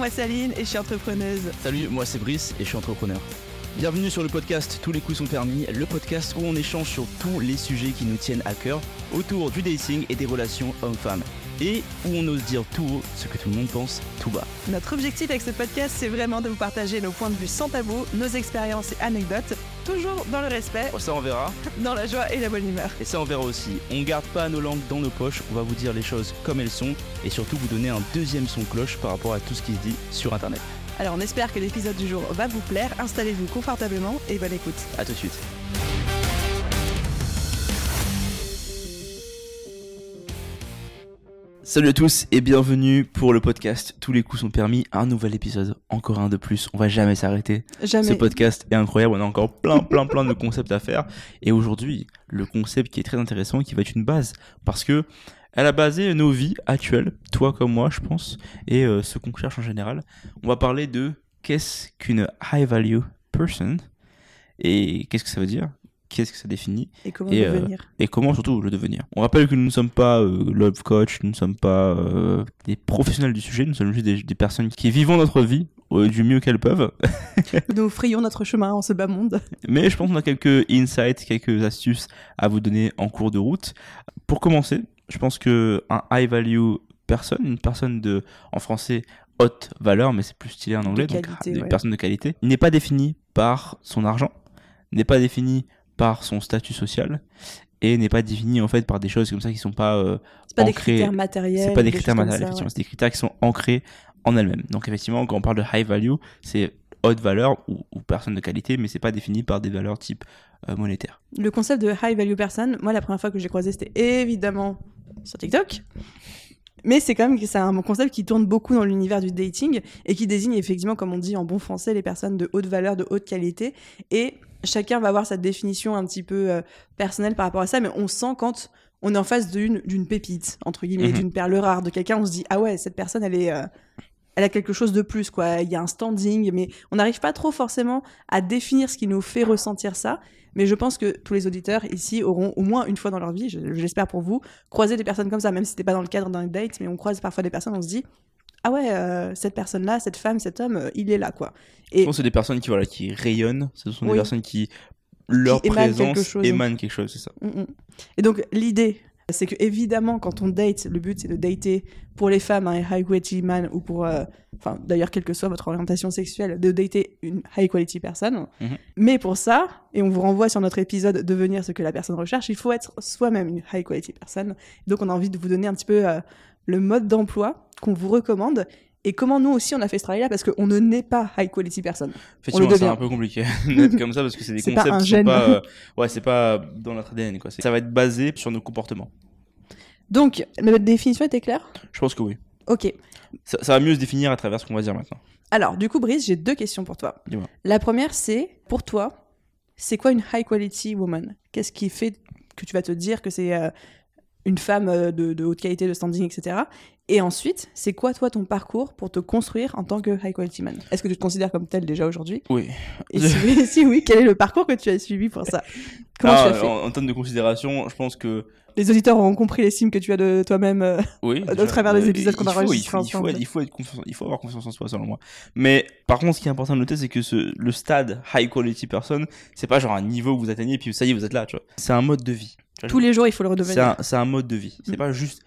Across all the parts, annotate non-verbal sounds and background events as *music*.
moi c'est Aline et je suis entrepreneuse. Salut, moi c'est Brice et je suis entrepreneur. Bienvenue sur le podcast Tous les coups sont permis, le podcast où on échange sur tous les sujets qui nous tiennent à cœur autour du dating et des relations hommes-femmes. Et où on ose dire tout haut ce que tout le monde pense tout bas. Notre objectif avec ce podcast, c'est vraiment de vous partager nos points de vue sans tabou, nos expériences et anecdotes, toujours dans le respect, Oh, ça on verra. dans la joie et la bonne humeur. Et ça on verra aussi. On garde pas nos langues dans nos poches, on va vous dire les choses comme elles sont et surtout vous donner un deuxième son cloche par rapport à tout ce qui se dit sur internet. Alors on espère que l'épisode du jour va vous plaire, installez-vous confortablement et bonne écoute. A tout de suite. Salut à tous et bienvenue pour le podcast Tous les coups sont permis, un nouvel épisode, encore un de plus, on va jamais s'arrêter. Ce Jamais. podcast est incroyable, on a encore plein plein plein de concepts à faire et aujourd'hui, le concept qui est très intéressant qui va être une base parce que elle a basé nos vies actuelles, toi comme moi je pense, et euh, ce qu'on cherche en général. On va parler de qu'est-ce qu'une high value person et qu'est-ce que ça veut dire, qu'est-ce que ça définit Et comment Et, euh, devenir et comment surtout le devenir. On rappelle que nous ne sommes pas euh, love coach, nous ne sommes pas euh, des professionnels du sujet, nous sommes juste des, des personnes qui vivons notre vie euh, du mieux qu'elles peuvent. *laughs* Nous frayons notre chemin en ce bas monde. Mais je pense qu'on a quelques insights, quelques astuces à vous donner en cours de route. Pour commencer, je pense que un high value person, une personne de, en français, haute valeur, mais c'est plus stylé en anglais, donc qualité, une ouais. personne de qualité, n'est pas définie par son argent, n'est pas définie par son statut social, et n'est pas définie en fait par des choses comme ça qui sont pas euh, C'est pas des Ancré- critères matériels. c'est pas des critères matériels, effectivement, ouais. c'est des critères qui sont ancrés en elles-mêmes. Donc effectivement, quand on parle de high value, c'est haute valeur ou, ou personne de qualité, mais c'est pas défini par des valeurs type euh, monétaire. Le concept de high value person, moi la première fois que j'ai croisé c'était évidemment sur TikTok. Mais c'est quand même c'est un concept qui tourne beaucoup dans l'univers du dating et qui désigne effectivement, comme on dit en bon français, les personnes de haute valeur, de haute qualité. Et chacun va avoir sa définition un petit peu euh, personnelle par rapport à ça, mais on sent quand on est en face d'une d'une pépite, entre guillemets, Mhm. d'une perle rare, de quelqu'un, on se dit ah ouais, cette personne elle est... euh, elle a quelque chose de plus, quoi. Il y a un standing, mais on n'arrive pas trop forcément à définir ce qui nous fait ressentir ça. Mais je pense que tous les auditeurs ici auront au moins une fois dans leur vie, je, je l'espère pour vous, croisé des personnes comme ça, même si c'était pas dans le cadre d'un date, mais on croise parfois des personnes, on se dit ah ouais, euh, cette personne-là, cette femme, cet homme, euh, il est là, quoi. Je Et pense que c'est des personnes qui voilà qui rayonnent, ce sont Oui. des personnes qui leur présence quelque chose. émane quelque chose, c'est ça. Mm, mm. Et donc l'idée, c'est que évidemment quand on date, le but c'est de dater pour les femmes un high quality man ou pour, euh, enfin d'ailleurs quelle que soit votre orientation sexuelle, de dater une high quality personne. Mhm. Mais pour ça, et on vous renvoie sur notre épisode devenir ce que la personne recherche, il faut être soi-même une high quality personne. Donc on a envie de vous donner un petit peu euh, le mode d'emploi qu'on vous recommande. Et comment nous aussi on a fait ce travail-là parce qu'on ne naît pas high quality personne. Effectivement, c'est un peu compliqué *laughs* d'être comme ça parce que c'est des pas concepts un qui sont pas *laughs* euh, ouais, c'est pas dans notre ADN quoi. Ça va être basé sur nos comportements. Donc notre définition était claire? Je pense que oui. Ok. Ça, ça va mieux se définir à travers ce qu'on va dire maintenant. Alors, du coup, Brice, j'ai deux questions pour toi. La première, c'est, pour toi, c'est quoi une high quality woman? Qu'est-ce qui fait que tu vas te dire que c'est euh, une femme euh, de, de haute qualité, de standing, etc. Et ensuite, c'est quoi, toi, ton parcours pour te construire en tant que high quality man? Est-ce que tu te considères comme tel déjà aujourd'hui? Oui. Et si, oui- *laughs* si oui, quel est le parcours que tu as suivi pour ça? Comment Ah, tu as fait? en, en termes de considération, je pense que Les auditeurs auront compris l'estime que tu as de toi-même. euh, Oui. *laughs* Au travers des épisodes qu'on a enregistrés il faut, il faut, ensemble. être- il faut être confiance- il faut avoir confiance en soi, selon moi. Mais par contre, ce qui est important de noter, c'est que ce, le stade high quality person, c'est pas genre un niveau que vous atteignez et puis ça y est, vous êtes là, tu vois. C'est un mode de vie. Tous les jours, il faut le redevenir. c'est un mode de vie. C'est Mm. pas juste.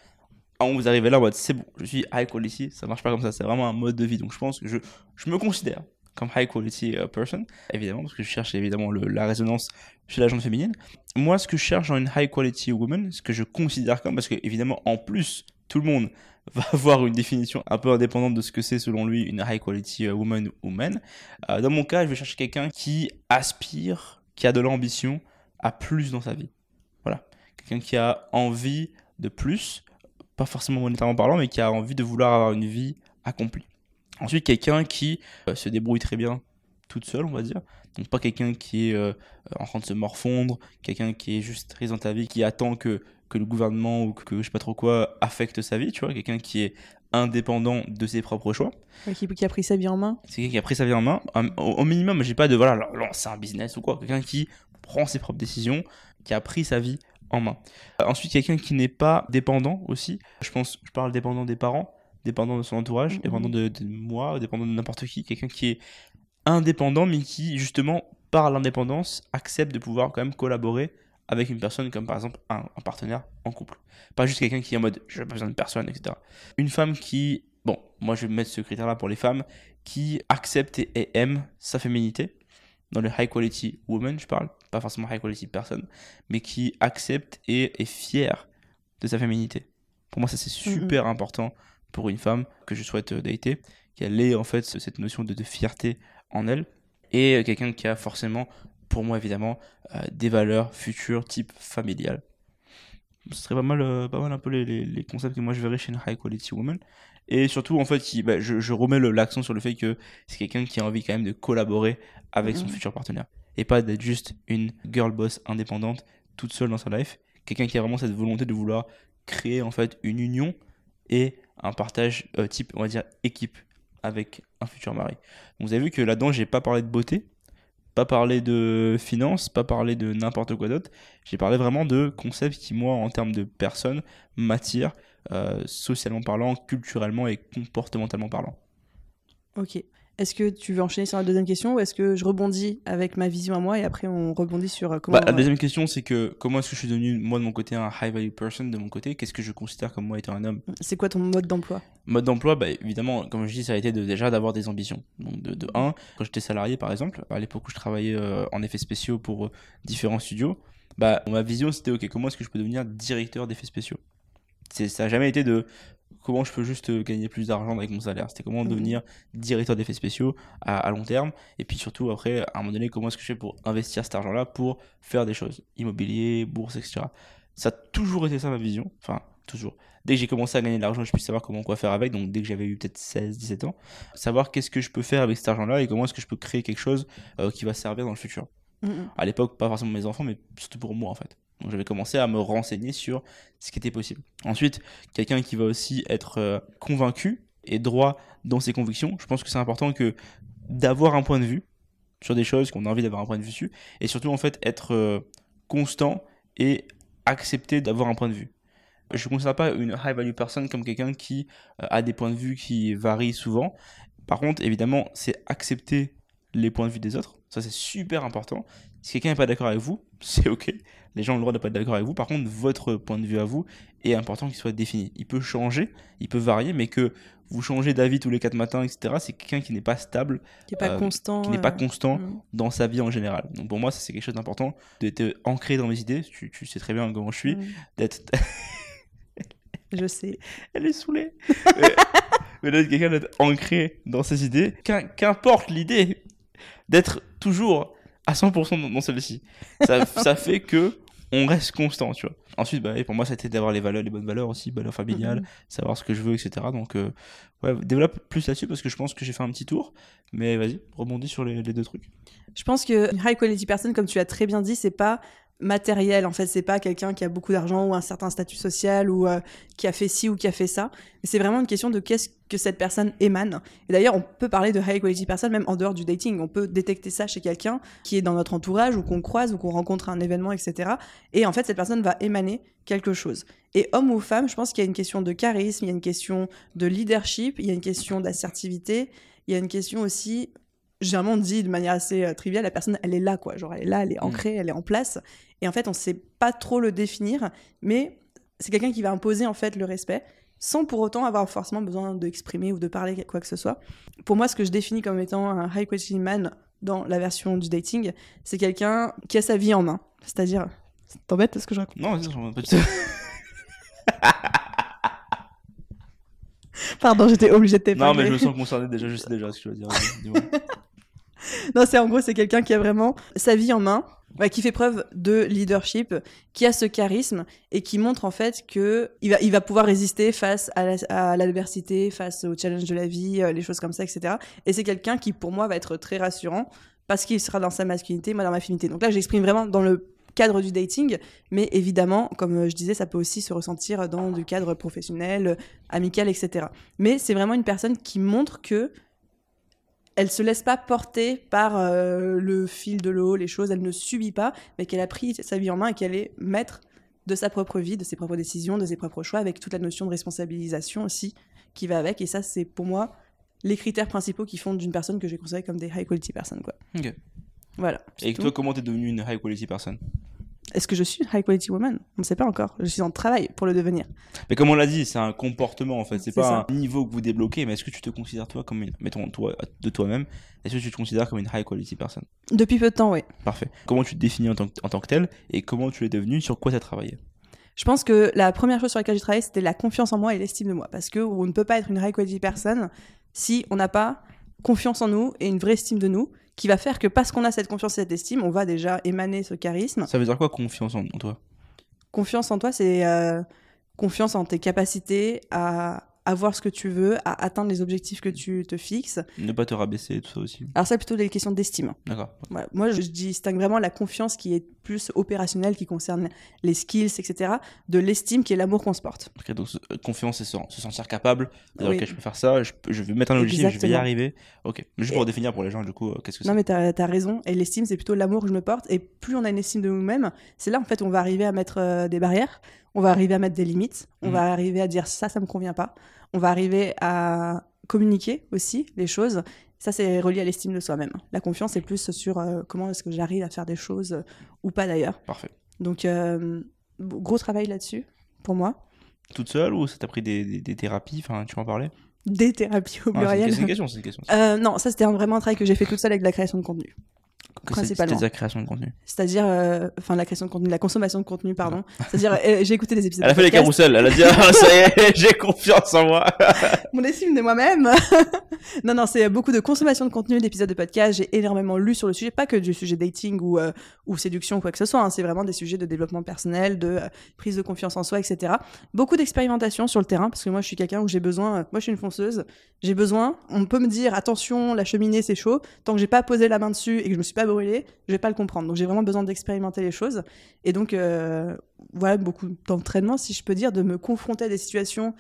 Ah, on vous arrivez là en mode c'est bon, je suis high quality. Ça marche pas comme ça. C'est vraiment un mode de vie. Donc je pense que je, je me considère comme high quality euh, person, évidemment, parce que je cherche évidemment le- la résonance chez la gente féminine. Moi, ce que je cherche dans une high quality woman, ce que je considère comme, parce que évidemment, en plus, tout le monde *laughs* va avoir une définition un peu indépendante de ce que c'est selon lui une high quality euh, woman ou man. Euh, dans mon cas, je vais chercher quelqu'un qui aspire, qui a de l'ambition à plus dans sa vie. Quelqu'un qui a envie de plus, pas forcément monétairement parlant, mais qui a envie de vouloir avoir une vie accomplie. Ensuite, quelqu'un qui euh, se débrouille très bien toute seule, on va dire. Donc pas quelqu'un qui est euh, en train de se morfondre, quelqu'un qui est juste triste dans ta vie, qui attend que, que le gouvernement ou que je sais pas trop quoi affecte sa vie, tu vois. Quelqu'un qui est indépendant de ses propres choix. Ouais, Qui, qui a pris sa vie en main. C'est quelqu'un qui a pris sa vie en main. Un- Au, au minimum, j'ai pas de voilà, lancer un business ou quoi. Quelqu'un qui prend ses propres décisions, qui a pris sa vie en main. Euh, ensuite, quelqu'un qui n'est pas dépendant aussi. Je pense, je parle dépendant des parents, dépendant de son entourage, Mhm. dépendant de, de moi, dépendant de n'importe qui, quelqu'un qui est indépendant, mais qui, justement, par l'indépendance, accepte de pouvoir quand même collaborer avec une personne comme par exemple un, un partenaire en couple. Pas juste quelqu'un qui est en mode je n'ai pas besoin de personne, etc. Une femme qui, bon, moi je vais mettre ce critère-là pour les femmes, qui accepte et aime sa féminité. Dans le high quality woman, je parle, pas forcément high quality personne, mais qui accepte et est fière de sa féminité. Pour moi, ça c'est super important pour une femme que je souhaite euh, dater, qu'elle ait en fait ce- cette notion de, de fierté en elle, et euh, quelqu'un qui a forcément, pour moi évidemment, euh, des valeurs futures type familiale. Ce serait pas mal, euh, pas mal un peu les, les, les concepts que moi je verrais chez une high quality woman. Et surtout, en fait, bah, je, je remets l'accent sur le fait que c'est quelqu'un qui a envie quand même de collaborer avec son Mhm. futur partenaire. Et pas d'être juste une girl boss indépendante, toute seule dans sa life. Quelqu'un qui a vraiment cette volonté de vouloir créer en fait une union et un partage euh, type, on va dire, équipe avec un futur mari. Vous avez vu que là-dedans, j'ai pas parlé de beauté, pas parlé de finance, pas parlé de n'importe quoi d'autre. J'ai parlé vraiment de concepts qui, moi, en termes de personnes, m'attirent, socialement parlant, culturellement et comportementalement parlant. Ok. Est-ce que tu veux enchaîner sur la deuxième question ou est-ce que je rebondis avec ma vision à moi et après on rebondit sur euh, comment. Bah, la deuxième question, c'est que comment est-ce que je suis devenu, moi, de mon côté, un high value person de mon côté? Qu'est-ce que je considère comme moi étant un homme? C'est quoi ton mode d'emploi? Mode d'emploi, bah, évidemment, comme je dis, ça a été de, déjà d'avoir des ambitions. Donc, de, de un, quand j'étais salarié, par exemple, à l'époque où je travaillais euh, en effets spéciaux pour euh, différents studios, bah, ma vision, c'était, ok, comment est-ce que je peux devenir directeur d'effets spéciaux? Ça n'a jamais été de comment je peux juste euh, gagner plus d'argent avec mon salaire. C'était comment Mhm. devenir directeur d'effets spéciaux à, à long terme. Et puis surtout, après, à un moment donné, comment est-ce que je fais pour investir cet argent-là pour faire des choses? Immobilier, bourse, etc. Ça a toujours été ça ma vision. Enfin, toujours dès que j'ai commencé à gagner de l'argent, je puisse savoir comment quoi faire avec. Donc dès que j'avais eu peut-être 16, 17 ans, savoir qu'est-ce que je peux faire avec cet argent-là et comment est-ce que je peux créer quelque chose euh, qui va servir dans le futur. Mhm. À l'époque, pas forcément mes enfants, mais surtout pour moi en fait. Donc j'avais commencé à me renseigner sur ce qui était possible. Ensuite, quelqu'un qui va aussi être euh, convaincu et droit dans ses convictions. Je pense que c'est important que d'avoir un point de vue sur des choses qu'on a envie d'avoir un point de vue dessus et surtout en fait être euh, constant et accepter d'avoir un point de vue. Je ne considère pas une high value person comme quelqu'un qui euh, a des points de vue qui varient souvent. Par contre, évidemment, c'est accepter les points de vue des autres. Ça, c'est super important. Si quelqu'un n'est pas d'accord avec vous, *laughs* c'est ok. Les gens ont le droit de pas être d'accord avec vous. Par contre, votre point de vue à vous est important qu'il soit défini. Il peut changer, il peut varier, mais que vous changez d'avis tous les quatre matins, etc., c'est quelqu'un qui n'est pas stable, Qui est pas Euh, constant. qui n'est pas euh, constant dans sa vie en général. Donc pour moi, ça, c'est quelque chose d'important, d'être ancré dans mes idées. Tu, tu sais très bien comment je suis. D'être *laughs* Je sais. elle est saoulée. mais mais d'être quelqu'un d'être ancré dans ses idées, qu'im- qu'importe l'idée, d'être toujours à 100% dans, celle-ci. Ça, *laughs* ça fait que on reste constant, tu vois. Ensuite, bah, et pour moi, c'était d'avoir les valeurs, les bonnes valeurs aussi, valeurs familiales, Mhm. savoir ce que je veux, etc. Donc, euh, ouais, développe plus là-dessus parce que je pense que j'ai fait un petit tour. Mais vas-y, rebondis sur les, les deux trucs. Je pense que high quality person, comme tu l'as très bien dit, c'est pas matériel. En fait, c'est pas quelqu'un qui a beaucoup d'argent ou un certain statut social ou euh, qui a fait ci ou qui a fait ça. C'est vraiment une question de qu'est-ce que cette personne émane. Et d'ailleurs, on peut parler de high quality person même en dehors du dating. On peut détecter ça chez quelqu'un qui est dans notre entourage ou qu'on croise ou qu'on rencontre à un événement, etc. Et en fait, cette personne va émaner quelque chose. Et homme ou femme, je pense qu'il y a une question de charisme, il y a une question de leadership, il y a une question d'assertivité, il y a une question aussi généralement on dit de manière assez euh, triviale, la personne, elle est là, quoi. Genre, elle est là, elle est Mm. ancrée, elle est en place. Et en fait, on sait pas trop le définir, mais c'est quelqu'un qui va imposer, en fait, le respect, sans pour autant avoir forcément besoin d'exprimer ou de parler quoi que ce soit. Pour moi, ce que je définis comme étant un high quality man dans la version du dating, c'est quelqu'un qui a sa vie en main. C'est-à-dire, ça t'embête ce que je raconte? Non, vas-y, j'en ai pas du tout. *laughs* Pardon, j'étais obligée de Non, t'épargner. mais je me sens concerné déjà, je sais déjà ce que tu vas dire. *laughs* *laughs* Non, c'est en gros, c'est quelqu'un qui a vraiment sa vie en main, qui fait preuve de leadership, qui a ce charisme et qui montre en fait que il va, pouvoir résister face à la- à l'adversité, face aux challenges de la vie, euh, les choses comme ça, etc. Et c'est quelqu'un qui, pour moi, va être très rassurant parce qu'il sera dans sa masculinité, moi dans ma féminité. Donc là, j'exprime vraiment dans le cadre du dating, mais évidemment, comme euh, je disais, ça peut aussi se ressentir dans du cadre professionnel, amical, etc. Mais c'est vraiment une personne qui montre que elle se laisse pas porter par euh, le fil de l'eau, les choses, elle ne subit pas, mais qu'elle a pris sa vie en main et qu'elle est maître de sa propre vie, de ses propres décisions, de ses propres choix, avec toute la notion de responsabilisation aussi qui va avec. Et ça, c'est pour moi les critères principaux qui font d'une personne que j'ai considérée comme des high quality personnes. Quoi. Voilà. Et tout. toi, comment t'es devenue une high quality person Est-ce que je suis une high quality woman? On ne sait pas encore. Je suis en travail pour le devenir. Mais comme on l'a dit, c'est un comportement en fait. C'est pas ça. un niveau que vous débloquez, mais est-ce que tu te considères toi comme une, mettons toi de toi-même, est-ce que tu te considères comme une high quality person Depuis peu de temps, oui. Parfait. Comment tu te définis en tant que, en tant que tel et comment tu l'es devenu Sur quoi tu as travaillé? Je pense que la première chose sur laquelle j'ai travaillé, c'était la confiance en moi et l'estime de moi. Parce que on ne peut pas être une high quality personne si on n'a pas confiance en nous et une vraie estime de nous, qui va faire que parce qu'on a cette confiance et cette estime, on va déjà émaner ce charisme. Ça veut dire quoi confiance en, en toi? Confiance en toi, c'est euh, confiance en tes capacités à avoir ce que tu veux, à atteindre les objectifs que tu te fixes. Ne pas te rabaisser, tout ça aussi. Alors ça, plutôt des questions d'estime. D'accord. Voilà. Moi, je distingue vraiment la confiance qui est plus opérationnelle, qui concerne les skills, etc., de l'estime qui est l'amour qu'on se porte. Ok, donc euh, confiance, c'est se, se sentir capable. dire, Oui. ok, je peux faire ça, je, vais mettre un objectif, je vais y Exactement. arriver. Ok. Mais juste pour définir pour les gens, du coup, euh, qu'est-ce que c'est Non, mais t'as as raison. Et l'estime, c'est plutôt l'amour que je me porte. Et plus on a une estime de nous-mêmes, c'est là, en fait, on va arriver à mettre euh, des barrières, on va arriver à mettre des limites, on Mhm. va arriver à dire ça, ça me convient pas. On va arriver à communiquer aussi les choses. Ça, c'est relié à l'estime de soi-même. La confiance, c'est plus sur euh, comment est-ce que j'arrive à faire des choses euh, ou pas d'ailleurs. Parfait. Donc, euh, gros travail là-dessus pour moi. Toute seule ou ça t'a pris des, des, des thérapies? Enfin, tu en parlais? Des thérapies au Ah, c'est une- pluriel. C'est une question, c'est une question. Non, ça c'était vraiment un travail que j'ai fait toute seule avec de la création de contenu. Principalement. C'est la création de contenu. C'est-à-dire, euh, enfin, la création de contenu, la consommation de contenu, pardon. *laughs* C'est-à-dire, euh, j'ai écouté des épisodes Elle a fait les carousels, elle a dit ah, ça y est, *laughs* j'ai confiance en moi. *laughs* Mon estime de moi-même. non, non, c'est beaucoup de consommation de contenu, d'épisodes de podcast. J'ai énormément lu sur le sujet, pas que du sujet dating ou, euh, ou séduction ou quoi que ce soit. hein. C'est vraiment des sujets de développement personnel, de prise de confiance en soi, etc. Beaucoup d'expérimentation sur le terrain, parce que moi, je suis quelqu'un où j'ai besoin. moi, je suis une fonceuse. J'ai besoin. On peut me dire attention, la cheminée c'est chaud. Tant que j'ai pas posé la main dessus et que je me suis pas brûlée, je vais pas le comprendre. Donc, j'ai vraiment besoin d'expérimenter les choses. Et donc, euh, voilà, beaucoup d'entraînement, si je peux dire, de me confronter à des situations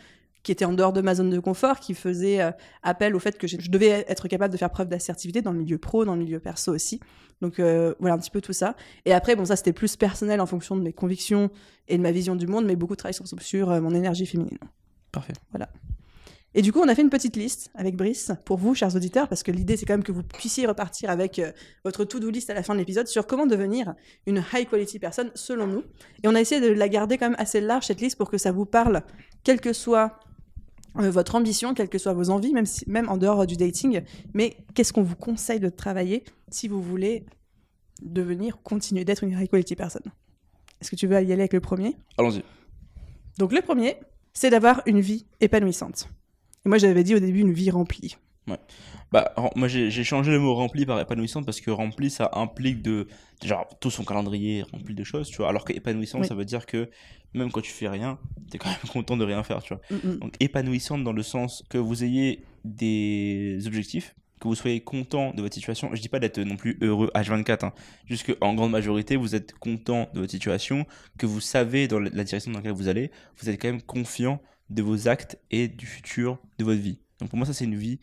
qui étaient en dehors de ma zone de confort, qui faisaient euh, appel au fait que je devais être capable de faire preuve d'assertivité dans le milieu pro, dans le milieu perso aussi. Donc euh, voilà un petit peu tout ça. Et après, bon, ça c'était plus personnel en fonction de mes convictions et de ma vision du monde, mais beaucoup de travail sur, sur mon énergie féminine. Parfait. Et du coup, on a fait une petite liste avec Brice pour vous, chers auditeurs, parce que l'idée c'est quand même que vous puissiez repartir avec euh, votre to-do list à la fin de l'épisode sur comment devenir une high quality personne selon nous. Et on a essayé de la garder quand même assez large cette liste pour que ça vous parle, quelle que soit euh, votre ambition, quelles que soient vos envies, même, si, même en dehors du dating. Mais qu'est-ce qu'on vous conseille de travailler si vous voulez devenir, continuer d'être une high quality personne? Est-ce que tu veux y aller avec le premier? Allons-y. donc le premier, c'est d'avoir une vie épanouissante. Et moi j'avais dit au début une vie remplie. Bah, rem- moi j'ai changé le mot rempli par épanouissante parce que rempli ça implique de genre tout son calendrier est rempli de choses, tu vois. Alors que épanouissant Oui. ça veut dire que même quand tu fais rien, t'es quand même *laughs* content de rien faire, tu vois. Mm, mm. Donc épanouissante dans le sens que vous ayez des objectifs, que vous soyez content de votre situation. Je dis pas d'être non plus heureux H24, hein. juste qu'en grande majorité vous êtes content de votre situation, que vous savez dans la direction dans laquelle vous allez, vous êtes quand même confiant de vos actes et du futur de votre vie. Donc pour moi ça c'est une vie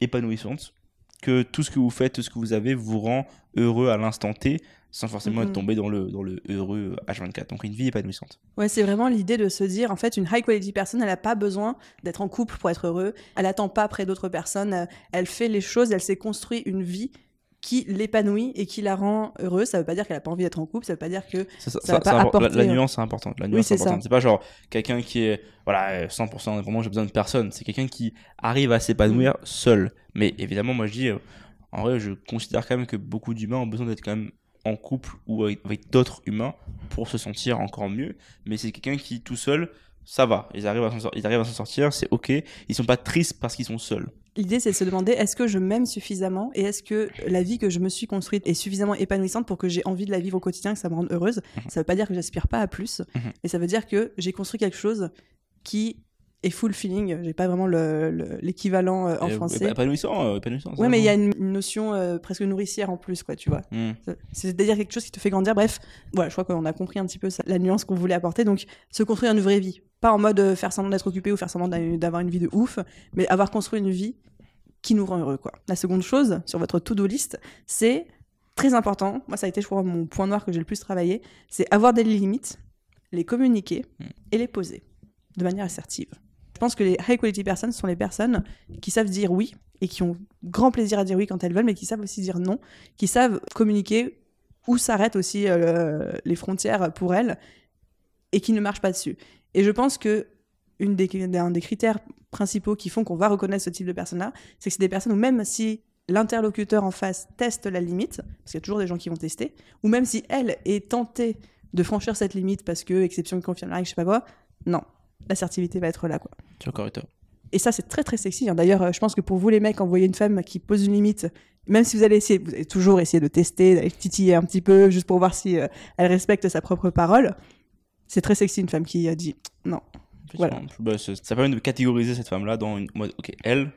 épanouissante, que tout ce que vous faites, tout ce que vous avez vous rend heureux à l'instant T, sans forcément être tombé dans le, dans le heureux H24. Donc une vie épanouissante. Ouais, c'est vraiment l'idée de se dire, en fait, une high quality personne, elle n'a pas besoin d'être en couple pour être heureux. Elle attend pas près d'autres personnes. Elle fait les choses, elle s'est construit une vie qui l'épanouit et qui la rend heureuse. Ça veut pas dire qu'elle a pas envie d'être en couple. Ça veut pas dire que Ça, ça, Ça va ça- pas apporter, la, la euh, nuance est importante. La nuance c'est pas genre quelqu'un qui est voilà euh, 100% indépendant, j'ai besoin de personne. C'est quelqu'un qui arrive à s'épanouir Mm. seul. Mais évidemment, moi je dis, euh, en vrai, je considère quand même que beaucoup d'humains ont besoin d'être quand même en couple ou avec, d'autres humains pour se sentir encore mieux. Mais c'est quelqu'un qui tout seul, ça va. Ils arrivent à s'en sor- ils arrivent à s'en sortir, c'est ok. Ils sont pas tristes parce qu'ils sont seuls. L'idée, c'est de se demander est-ce que je m'aime suffisamment et est-ce que la vie que je me suis construite est suffisamment épanouissante pour que j'ai envie de la vivre au quotidien, que ça me rende heureuse? Mhm. Ça veut pas dire que j'aspire pas à plus, mais ça veut dire que j'ai construit quelque chose qui est full feeling. J'ai pas vraiment le- le- l'équivalent euh, en Euh, français. Épanouissant, euh, épanouissant. Ouais, mais il y a une, une notion euh, presque nourricière en plus, quoi, tu vois. Hmm. C'est-à-dire quelque chose qui te fait grandir. Bref, voilà, je crois qu'on a compris un petit peu ça- la nuance qu'on voulait apporter. Donc, se construire une vraie vie. Pas en mode euh, faire semblant d'être occupé ou faire semblant d'a- d'avoir une vie de ouf, mais avoir construit une vie qui nous rend heureux, quoi. La seconde chose sur votre to-do list, c'est très important. Moi, ça a été, je crois, mon point noir que j'ai le plus travaillé. C'est avoir des limites, les communiquer Mm. et les poser de manière assertive. Je pense que les high quality personnes sont les personnes qui savent dire oui et qui ont grand plaisir à dire oui quand elles veulent, mais qui savent aussi dire non, qui savent communiquer où s'arrêtent aussi euh, les frontières pour elles et qui ne marchent pas dessus. Et je pense que une des, des critères principaux qui font qu'on va reconnaître ce type de personnes-là, c'est que c'est des personnes où même si l'interlocuteur en face teste la limite, parce qu'il y a toujours des gens qui vont tester, ou même si elle est tentée de franchir cette limite parce que exception qui confirme la règle, je sais pas quoi, non, l'assertivité va être là, quoi. Tu. Et ça, c'est très très sexy. hein. D'ailleurs, euh, je pense que pour vous les mecs, quand vous voyez une femme qui pose une limite, même si vous allez essayer, vous allez toujours essayer de tester, d'aller titiller un petit peu, juste pour voir si euh, elle respecte sa propre parole. C'est très sexy une femme qui a dit non. Voilà. Bah, ça permet de catégoriser cette femme-là dans une mode, ok, elle,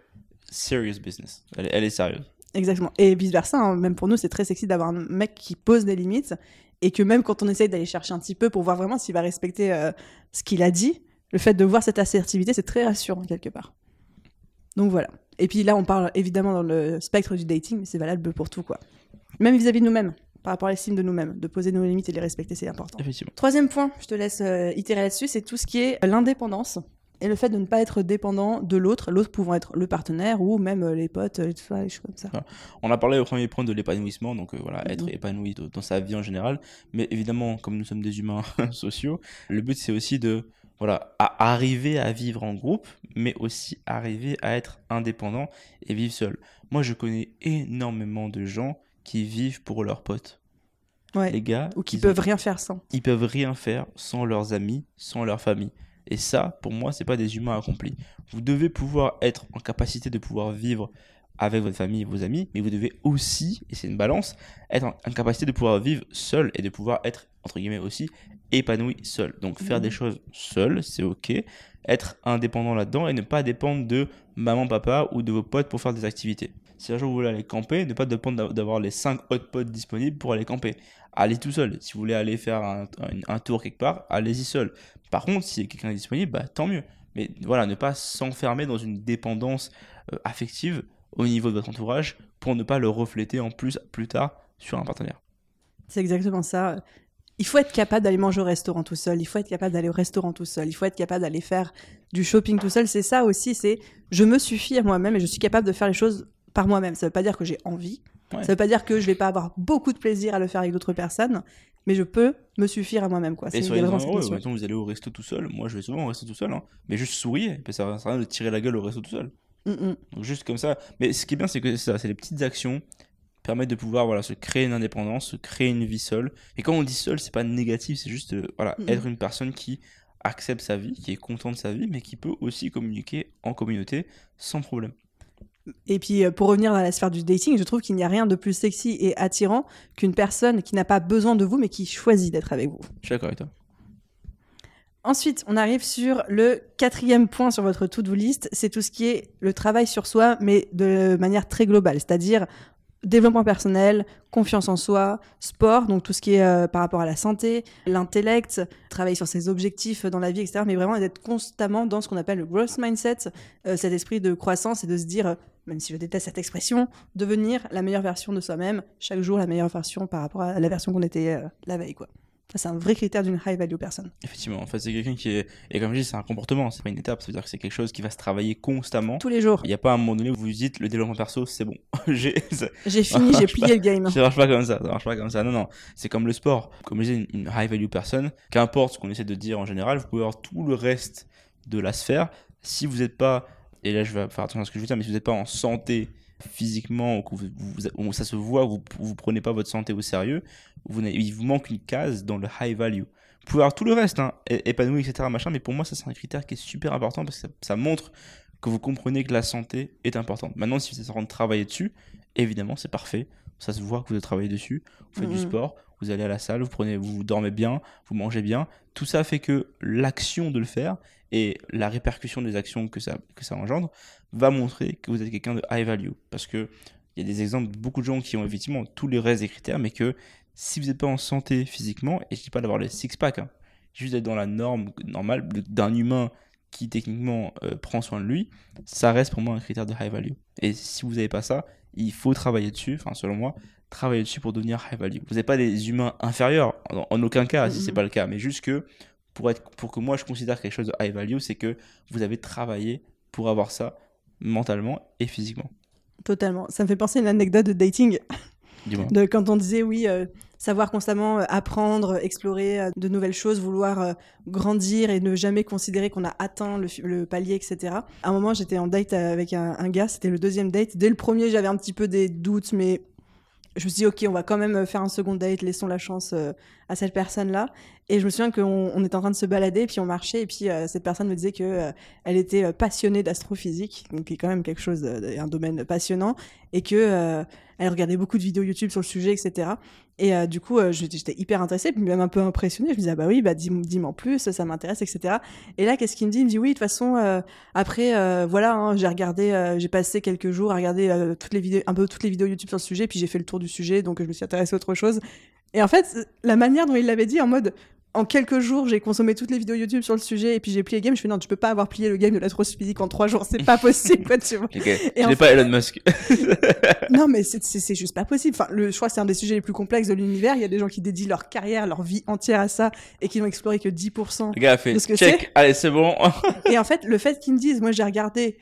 serious business. Elle, elle est sérieuse. Exactement. Et vice versa, hein, même pour nous, c'est très sexy d'avoir un mec qui pose des limites et que même quand on essaye d'aller chercher un petit peu pour voir vraiment s'il va respecter euh, ce qu'il a dit, le fait de voir cette assertivité, c'est très rassurant quelque part. Donc voilà. Et puis là, on parle évidemment dans le spectre du dating, mais c'est valable pour tout, quoi. Même vis-à-vis de nous-mêmes, par rapport à l'estime de nous-mêmes, de poser nos limites et les respecter, c'est important. Effectivement. Troisième point, je te laisse euh, itérer là-dessus, c'est tout ce qui est l'indépendance et le fait de ne pas être dépendant de l'autre, l'autre pouvant être le partenaire ou même euh, les potes, euh, tout ça, les choses comme ça. On a parlé au premier point de l'épanouissement, donc euh, voilà, être Mhm. épanoui dans sa vie en général. Mais évidemment, comme nous sommes des humains *laughs* sociaux, le but c'est aussi de voilà, à arriver à vivre en groupe, mais aussi arriver à être indépendant et vivre seul. Moi, je connais énormément de gens qui vivent pour leurs potes. Ouais. Les gars, Ou qui peuvent rien faire sans. ils peuvent rien faire sans leurs amis, sans leur famille. Et ça, pour moi, c'est pas des humains accomplis. Vous devez pouvoir être en capacité de pouvoir vivre avec votre famille et vos amis, mais vous devez aussi, et c'est une balance, être en, en capacité de pouvoir vivre seul et de pouvoir être, entre guillemets aussi, épanoui seul. Donc faire Mhm. des choses seul, c'est ok. Être indépendant là-dedans et ne pas dépendre de maman, papa ou de vos potes pour faire des activités. Si un jour vous voulez aller camper, ne pas dépendre d'a- d'avoir les 5 autres potes disponibles pour aller camper. Allez tout seul. Si vous voulez aller faire un, un- un tour quelque part, allez-y seul. Par contre, si quelqu'un est disponible, bah, tant mieux. Mais voilà, ne pas s'enfermer dans une dépendance euh, affective au niveau de votre entourage pour ne pas le refléter en plus plus tard sur un partenaire. C'est exactement ça. Il faut être capable d'aller manger au restaurant tout seul. Il faut être capable d'aller au restaurant tout seul. Il faut être capable d'aller faire du shopping tout seul. C'est ça aussi. C'est je me suffis à moi-même et je suis capable de faire les choses par moi-même. Ça veut pas dire que j'ai envie. Ouais. Ça veut pas dire que je vais pas avoir beaucoup de plaisir à le faire avec d'autres personnes. Mais je peux me suffire à moi-même. Quoi. Et notion. mettons, vous allez au resto tout seul. Moi, je vais souvent au resto tout seul. hein. Mais juste souriez. Ça sert à rien de tirer la gueule au resto tout seul. Mm, mm. Donc juste comme ça. Mais ce qui est bien, c'est que c'est ça, c'est les petites actions permettent de pouvoir voilà se créer une indépendance, se créer une vie seule. Et quand on dit seul, c'est pas négatif, c'est juste euh, voilà être une personne qui accepte sa vie, qui est content de sa vie, mais qui peut aussi communiquer en communauté sans problème. Et puis, euh, pour revenir dans la sphère du dating, je trouve qu'il n'y a rien de plus sexy et attirant qu'une personne qui n'a pas besoin de vous, mais qui choisit d'être avec vous. Je suis d'accord avec toi. Ensuite, on arrive sur le quatrième point sur votre to-do list, c'est tout ce qui est le travail sur soi, mais de manière très globale, c'est-à-dire développement personnel, confiance en soi, sport, donc tout ce qui est euh, par rapport à la santé, l'intellect, travailler sur ses objectifs dans la vie, etc. Mais vraiment d'être constamment dans ce qu'on appelle le growth mindset, euh, cet esprit de croissance et de se dire, euh, même si je déteste cette expression, devenir la meilleure version de soi-même, chaque jour la meilleure version par rapport à la version qu'on était la veille, quoi. Ça, c'est un vrai critère d'une high value personne. Effectivement, en fait, c'est quelqu'un qui est et comme je dis, c'est un comportement, c'est pas une étape. Ça veut dire que c'est quelque chose qui va se travailler constamment. Tous les jours. Il n'y a pas un moment donné où vous dites le développement perso, c'est bon. *laughs* *laughs* J'ai fini, j'ai plié le game. *laughs* Ça marche pas comme ça, ça marche pas comme ça. Non, non, c'est comme le sport. Comme je disais, une, une high value personne, qu'importe ce qu'on essaie de dire en général, vous pouvez avoir tout le reste de la sphère. Si vous n'êtes pas, et là je vais faire attention à ce que je veux dire, mais si vous n'êtes pas en santé physiquement, ou que vous, vous- ou ça se voit, vous vous prenez pas votre santé au sérieux, vous il vous manque une case dans le high value. Vous pouvez avoir tout le reste, hein, épanoui, etc. Machin, mais pour moi, ça c'est un critère qui est super important parce que ça, ça montre que vous comprenez que la santé est importante. Maintenant, si vous êtes en train de travailler dessus, évidemment, c'est parfait. Ça se voit que vous travaillez dessus. Vous faites du Mhm. sport, vous allez à la salle, vous prenez, vous dormez bien, vous mangez bien. Tout ça fait que l'action de le faire et la répercussion des actions que ça, que ça engendre va montrer que vous êtes quelqu'un de high value. Parce que il y a des exemples de beaucoup de gens qui ont effectivement tous les restes des critères, mais que si vous n'êtes pas en santé physiquement, et je dis pas d'avoir les six-pack, hein, juste d'être dans la norme normale d'un humain qui techniquement euh, prend soin de lui, ça reste pour moi un critère de high value. Et si vous n'avez pas ça, il faut travailler dessus, enfin selon moi, travailler dessus pour devenir high value. Vous n'êtes pas des humains inférieurs, en, en aucun cas, si c'est Mhm. pas le cas, mais juste que pour, être, pour que moi je considère quelque chose de high value, c'est que vous avez travaillé pour avoir ça mentalement et physiquement. Totalement. Ça me fait penser à une anecdote de dating. De quand on disait oui, euh, savoir constamment euh, apprendre, explorer euh, de nouvelles choses, vouloir euh, grandir et ne jamais considérer qu'on a atteint le, palier, etc. À un moment, j'étais en date avec un, un gars, c'était le deuxième date. Dès le premier, j'avais un petit peu des doutes, mais je me suis dit, ok, on va quand même faire un second date, laissons la chance euh, à cette personne-là. Et je me souviens qu'on on était en train de se balader, puis on marchait, et puis euh, cette personne me disait que euh, elle était euh, passionnée d'astrophysique, donc qui est quand même quelque chose, un domaine passionnant, et que elle regardait beaucoup de vidéos YouTube sur le sujet, etc. Et du coup, j'étais hyper intéressée, puis même un peu impressionnée. Je me disais, ah bah oui, bah dis- dis-moi en plus, ça m'intéresse, etc. Et là, qu'est-ce qu'il me dit? Il me dit, oui, de toute façon, après, voilà, hein, j'ai regardé, j'ai passé quelques jours à regarder toutes les vidéos, un peu toutes les vidéos YouTube sur le sujet, puis j'ai fait le tour du sujet, donc je me suis intéressée à autre chose. Et en fait, la manière dont il l'avait dit, en mode, en quelques jours, j'ai consommé toutes les vidéos YouTube sur le sujet, et puis j'ai plié le game. Je fais, non, tu peux pas avoir plié le game de l'astrophysique en trois jours, c'est pas possible, quoi, *laughs* tu vois. Et Je n'ai pas Elon Musk. *laughs* Non, mais c'est- juste pas possible. Enfin, le, je crois que c'est un des sujets les plus complexes de l'univers. Il y a des gens qui dédient leur carrière, leur vie entière à ça et qui n'ont exploré que 10%. Le gars a fait De ce que check. Allez, c'est bon. Et en fait, le fait qu'ils me disent, moi j'ai regardé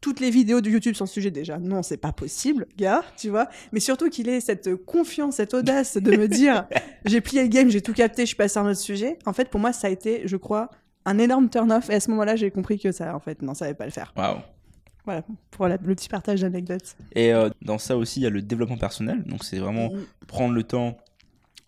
toutes les vidéos de YouTube sur le sujet déjà, non, c'est pas possible, gars, tu vois. Mais surtout qu'il ait cette confiance, cette audace de me dire, *laughs* j'ai plié le game, j'ai tout capté, je suis passé à un autre sujet. En fait, pour moi, ça a été, je crois, un énorme turn-off. Et à ce moment-là, j'ai compris que ça, en fait, non, ça allait pas le faire. Waouh. Voilà, pour la- le petit partage d'anecdotes. Et euh, dans ça aussi, il y a le développement personnel. Donc, c'est vraiment prendre le temps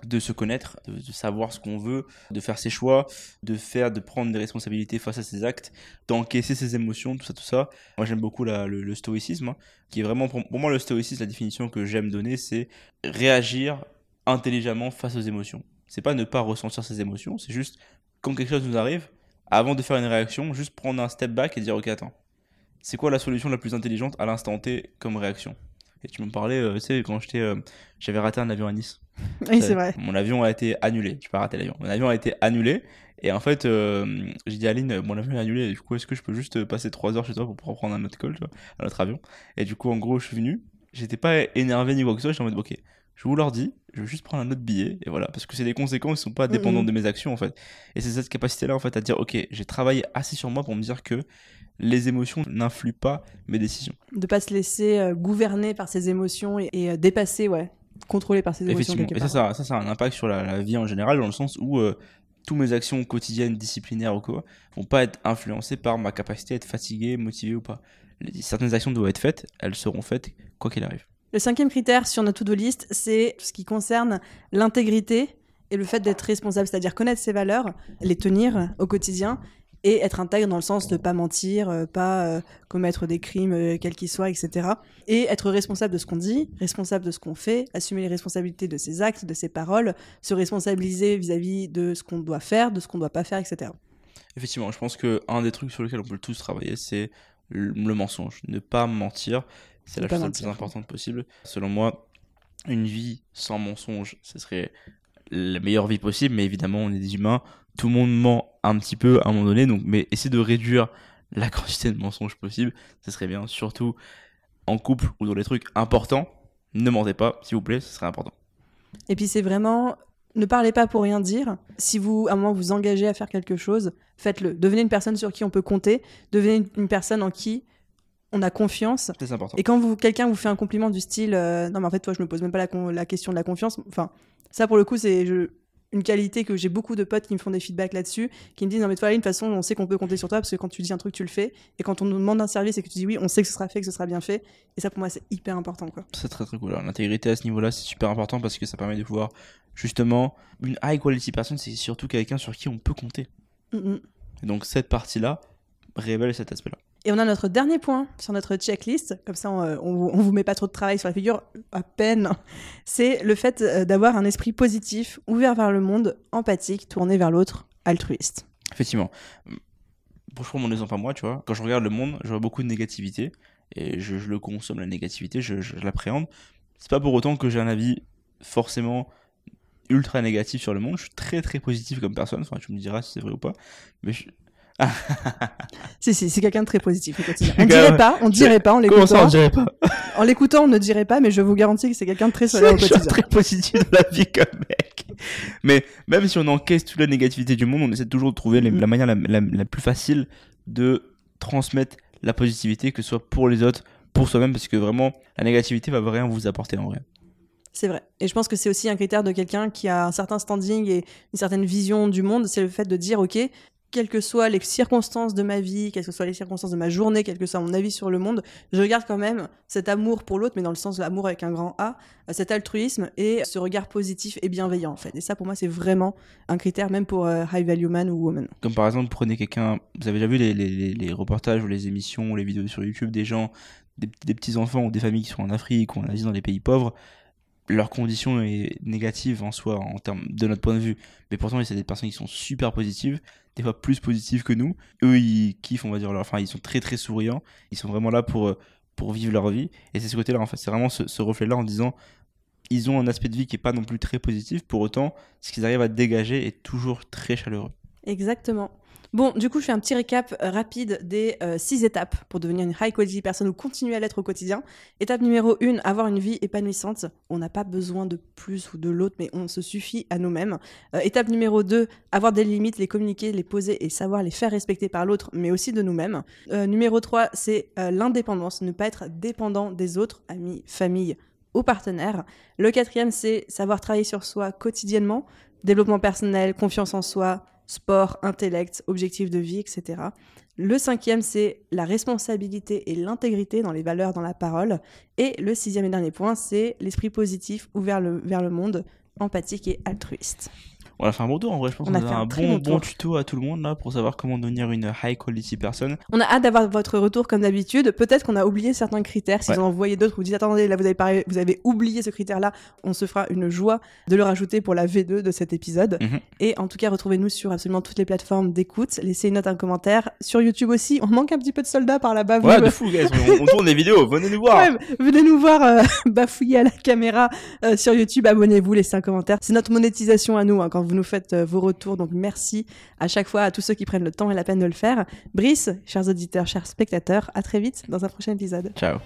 de se connaître, de, savoir ce qu'on veut, de faire ses choix, de faire, de prendre des responsabilités face à ses actes, d'encaisser ses émotions, tout ça, tout ça. Moi, j'aime beaucoup le, stoïcisme, hein, qui est vraiment, pour, moi, le stoïcisme, la définition que j'aime donner, c'est réagir intelligemment face aux émotions. C'est pas ne pas ressentir ses émotions, c'est juste quand quelque chose nous arrive, avant de faire une réaction, juste prendre un step back et dire, ok, attends, c'est quoi la solution la plus intelligente à l'instant T comme réaction? Et tu me parlais, euh, tu sais, quand j'étais, euh, j'avais raté un avion à Nice. Oui, c'est vrai. Mon avion a été annulé. Je pas raté l'avion. Mon avion a été annulé. Et en fait, euh, j'ai dit à Aline, mon avion est annulé. Du coup, est-ce que je peux juste passer 3 heures chez toi pour pouvoir prendre un autre call, tu vois, un autre avion? Et du coup, en gros, je suis venu. J'étais pas énervé ni quoi que ce soit. J'étais en mode, ok, je vous leur dis, je vais juste prendre un autre billet. Et voilà. Parce que c'est des conséquences qui sont pas dépendantes Mhm. de mes actions, en fait. Et c'est cette capacité-là, en fait, à dire, ok, j'ai travaillé assez sur moi pour me dire que les émotions n'influent pas mes décisions. de pas se laisser euh, gouverner par ses émotions et, et, euh, dépasser, ouais, contrôler par ses émotions Effectivement. Et ça, ça, ça, ça a un impact sur la, la vie en général, dans le sens où euh, toutes mes actions quotidiennes, disciplinaires ou quoi, vont pas être influencées par ma capacité à être fatigué, motivé ou pas. Les- certaines actions doivent être faites, elles seront faites quoi qu'il arrive. Le cinquième critère sur notre to-do list, c'est ce qui concerne l'intégrité et le fait d'être responsable, c'est-à-dire connaître ses valeurs, les tenir au quotidien et être intègre dans le sens de pas mentir, euh, pas euh, commettre des crimes euh, quels qu'ils soient, etc. Et être responsable de ce qu'on dit, responsable de ce qu'on fait, assumer les responsabilités de ses actes, de ses paroles, se responsabiliser vis-à-vis de ce qu'on doit faire, de ce qu'on doit pas faire, etc. Effectivement, je pense que un des trucs sur lesquels on peut tous travailler, c'est le, mensonge. Ne pas mentir, c'est Ne la chose la plus importante possible. Selon moi, une vie sans mensonge, ce serait la meilleure vie possible, mais évidemment, on est des humains, tout le monde ment un petit peu à un moment donné, donc, mais essayer de réduire la *laughs* quantité de mensonges possible, ce serait bien, surtout en couple ou dans les trucs importants. Ne mentez pas, s'il vous plaît, ce serait important. Et puis c'est vraiment ne parlez pas pour rien dire. Si vous à un moment vous engagez à faire quelque chose, faites-le. Devenez une personne sur qui on peut compter. Devenez une personne en qui on a confiance. C'est important. Et quand vous quelqu'un vous fait un compliment du style euh, non mais en fait toi je me pose même pas la, la question de la confiance. Enfin ça pour le coup c'est une qualité que j'ai beaucoup de potes qui me font des feedbacks là-dessus, qui me disent non mais toi Aline, de toute façon on sait qu'on peut compter sur toi parce que quand tu dis un truc tu le fais et quand on nous demande un service et que tu dis oui on sait que ce sera fait que ce sera bien fait et ça pour moi c'est hyper important quoi. C'est très très cool. L'intégrité à ce niveau-là, c'est super important parce que ça permet de pouvoir justement une high quality person, c'est surtout quelqu'un sur qui on peut compter. Mm, mm. Et donc cette partie-là révèle cet aspect-là. Et on a notre dernier point sur notre checklist, comme ça on, vous- on vous met pas trop de travail sur la figure, à peine. C'est le fait euh, d'avoir un esprit positif, ouvert vers le monde, empathique, tourné vers l'autre, altruiste. Effectivement. Pour je prends mon exemple à moi, tu vois, quand je regarde le monde, je vois beaucoup de négativité et je, je le consomme la négativité, je, je, je l'appréhende. C'est pas pour autant que j'ai un avis forcément ultra négatif sur le monde. Je suis très très positif comme personne. Enfin, tu me diras si c'est vrai ou pas. Mais je... *laughs* Si, si, c'est quelqu'un de très positif. *laughs* On dirait pas, on dirait pas en comment ça on l'écoutant. dirait pas *laughs* En l'écoutant, on ne dirait pas, mais je vous garantis que c'est quelqu'un de très solaire au quotidien. très positif dans la vie comme mec. Mais même si on encaisse toute la négativité du monde, on essaie toujours de trouver les- Mhm. la manière la, la- la plus facile de transmettre la positivité, que ce soit pour les autres, pour soi-même, parce que vraiment, la négativité va rien vous apporter en vrai. C'est vrai. Et je pense que c'est aussi un critère de quelqu'un qui a un certain standing et une certaine vision du monde. C'est le fait de dire, OK, quelles que soient les circonstances de ma vie, quelles que soient les circonstances de ma journée, quel que soit mon avis sur le monde, je regarde quand même cet amour pour l'autre, mais dans le sens de l'amour avec un grand A, euh, cet altruisme et ce regard positif et bienveillant, en fait. Et ça, pour moi, c'est vraiment un critère, même pour euh, High Value Man ou Woman. Comme par exemple, prenez quelqu'un, vous avez déjà vu les reportages ou les émissions ou les vidéos sur YouTube des gens, des, des petits enfants ou des familles qui sont en Afrique ou en Asie, dans les pays pauvres, leur condition est négative en soi, en termes de notre point de vue. Mais pourtant, c'est des personnes qui sont super positives, des fois plus positives que nous. Eux, ils kiffent, on va dire, leur, enfin, ils sont très très souriants, ils sont vraiment là pour, euh, pour vivre leur vie. Et c'est ce côté-là, en fait, c'est vraiment ce, ce reflet-là en disant, ils ont un aspect de vie qui est pas non plus très positif, pour autant, ce qu'ils arrivent à dégager est toujours très chaleureux. Exactement. Bon, du coup, je fais un petit récap euh, rapide des euh, six étapes pour devenir une high quality personne ou continuer à l'être au quotidien. Étape numéro une, avoir une vie épanouissante. On n'a pas besoin de plus ou de l'autre, mais on se suffit à nous-mêmes. Euh, étape numéro deux, avoir des limites, les communiquer, les poser et savoir les faire respecter par l'autre, mais aussi de nous-mêmes. Numéro trois, c'est l'indépendance, ne pas être dépendant des autres, amis, famille ou partenaires. Le quatrième, c'est savoir travailler sur soi quotidiennement, développement personnel, confiance en soi, sport, intellect, objectifs de vie, etc. Le cinquième, c'est la responsabilité et l'intégrité dans les valeurs, dans la parole. Et le sixième et dernier point, c'est l'esprit positif ouvert vers le monde, empathique et altruiste. On a fait un bon tour en vrai, je pense On qu'on a a, fait un bon, bon tuto à tout le monde là pour savoir comment devenir une high quality person. On a hâte d'avoir votre retour comme d'habitude. Peut-être qu'on a oublié certains critères. Si Ouais. vous en envoyez d'autres, vous dites attendez, là vous avez, parlé- vous avez oublié ce critère-là. On se fera une joie de le rajouter pour la V2 de cet épisode. Mhm. Et en tout cas, retrouvez-nous sur absolument toutes les plateformes d'écoute. Laissez une note, un commentaire. Sur YouTube aussi, on manque un petit peu de soldats par là-bas. Ouais, de fou, guys. On, on tourne des vidéos, venez nous voir. Ouais, venez nous voir euh, *laughs* bafouiller à la caméra euh, sur YouTube. Abonnez-vous, laissez un commentaire. C'est notre monétisation à nous hein, quand vous nous faites euh, vos retours. Donc merci à chaque fois à tous ceux qui prennent le temps et la peine de le faire. Brice, chers auditeurs, chers spectateurs, à très vite dans un prochain épisode. Ciao.